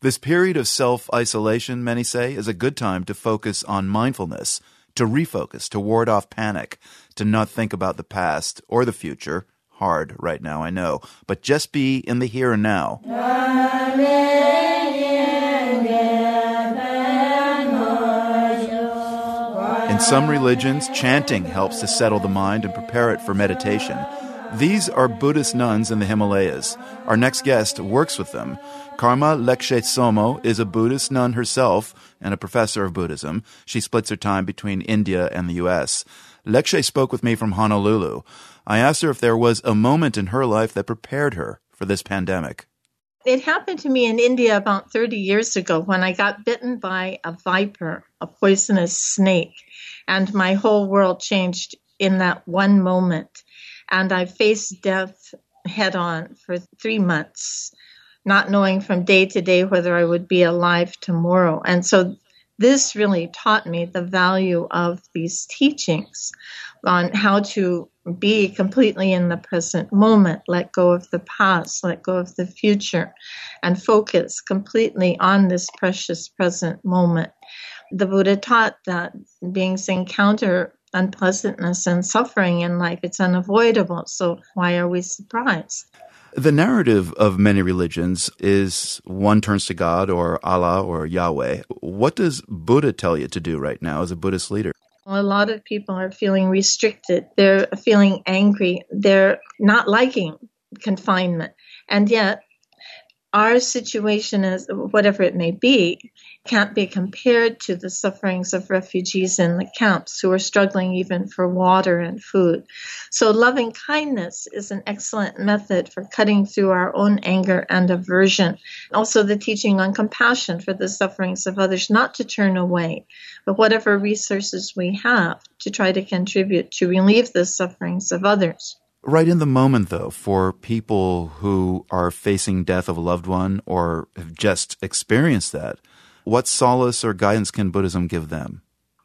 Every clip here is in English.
This period of self isolation, many say, is a good time to focus on mindfulness, to refocus, to ward off panic, to not think about the past or the future. Hard right now, I know, but just be in the here and now. In some religions, chanting helps to settle the mind and prepare it for meditation. These are Buddhist nuns in the Himalayas. Our next guest works with them. Karma Lekshe Tsomo is a Buddhist nun herself and a professor of Buddhism. She splits her time between India and the U.S. Lekshe spoke with me from Honolulu. I asked her if there was a moment in her life that prepared her for this pandemic. It happened to me in India about 30 years ago when I got bitten by a viper, a poisonous snake, and my whole world changed in that one moment. And I faced death head on for three months, not knowing from day to day whether I would be alive tomorrow. And so this really taught me the value of these teachings on how to be completely in the present moment, let go of the past, let go of the future, and focus completely on this precious present moment. The Buddha taught that beings encounter unpleasantness and suffering in life. It's unavoidable. So why are we surprised? The narrative of many religions is one turns to God or Allah or Yahweh. What does Buddha tell you to do right now as a Buddhist leader? A lot of people are feeling restricted. They're feeling angry. They're not liking confinement. And yet, our situation is whatever it may be can't be compared to the sufferings of refugees in the camps who are struggling even for water and food. So, loving kindness is an excellent method for cutting through our own anger and aversion. Also, the teaching on compassion for the sufferings of others, not to turn away, but whatever resources we have to try to contribute to relieve the sufferings of others. Right in the moment, though, for people who are facing death of a loved one or have just experienced that, what solace or guidance can Buddhism give them?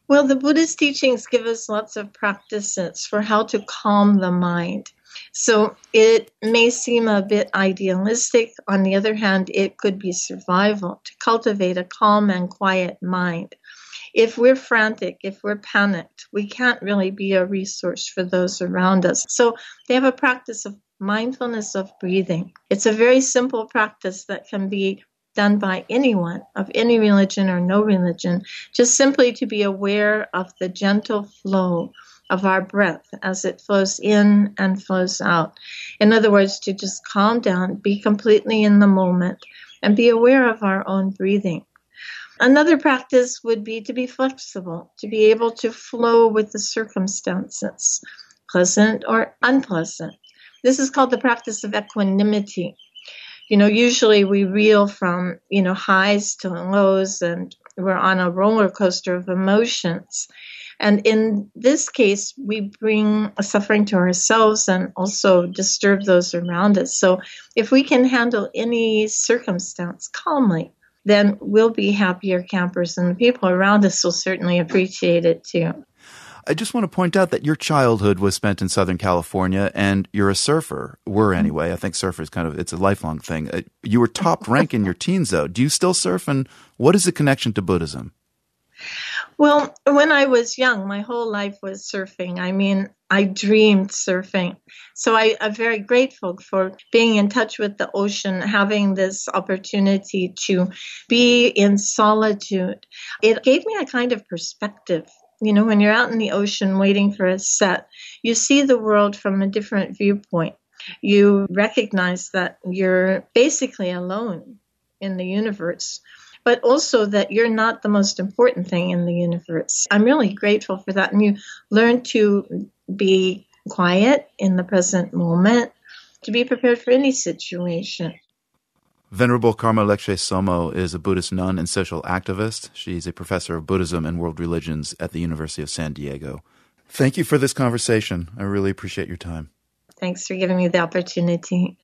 Well, the Buddhist teachings give us lots of practices for how to calm the mind. So it may seem a bit idealistic. On the other hand, it could be survival to cultivate a calm and quiet mind. If we're frantic, if we're panicked, we can't really be a resource for those around us. So they have a practice of mindfulness of breathing. It's a very simple practice that can be done by anyone of any religion or no religion, just simply to be aware of the gentle flow of our breath as it flows in and flows out. In other words, to just calm down, be completely in the moment, and be aware of our own breathing. Another practice would be to be flexible, to be able to flow with the circumstances, pleasant or unpleasant. This is called the practice of equanimity you know, usually we reel from, you know, highs to lows and we're on a roller coaster of emotions. And in this case, we bring suffering to ourselves and also disturb those around us. So if we can handle any circumstance calmly, then we'll be happier campers and the people around us will certainly appreciate it too. I just want to point out that your childhood was spent in Southern California and you're a surfer. Were mm-hmm. anyway. I think surfer is kind of, it's a lifelong thing. Uh, you were top rank in your teens though. Do you still surf and what is the connection to Buddhism? Well, when I was young, my whole life was surfing. I mean, I dreamed surfing. So I, am very grateful for being in touch with the ocean, having this opportunity to be in solitude. It gave me a kind of perspective you know, when you're out in the ocean waiting for a set, you see the world from a different viewpoint. You recognize that you're basically alone in the universe, but also that you're not the most important thing in the universe. I'm really grateful for that. And you learn to be quiet in the present moment, to be prepared for any situation. Venerable Karma Lekshe Tsomo is a Buddhist nun and social activist. She's a professor of Buddhism and world religions at the University of San Diego. Thank you for this conversation. I really appreciate your time. Thanks for giving me the opportunity.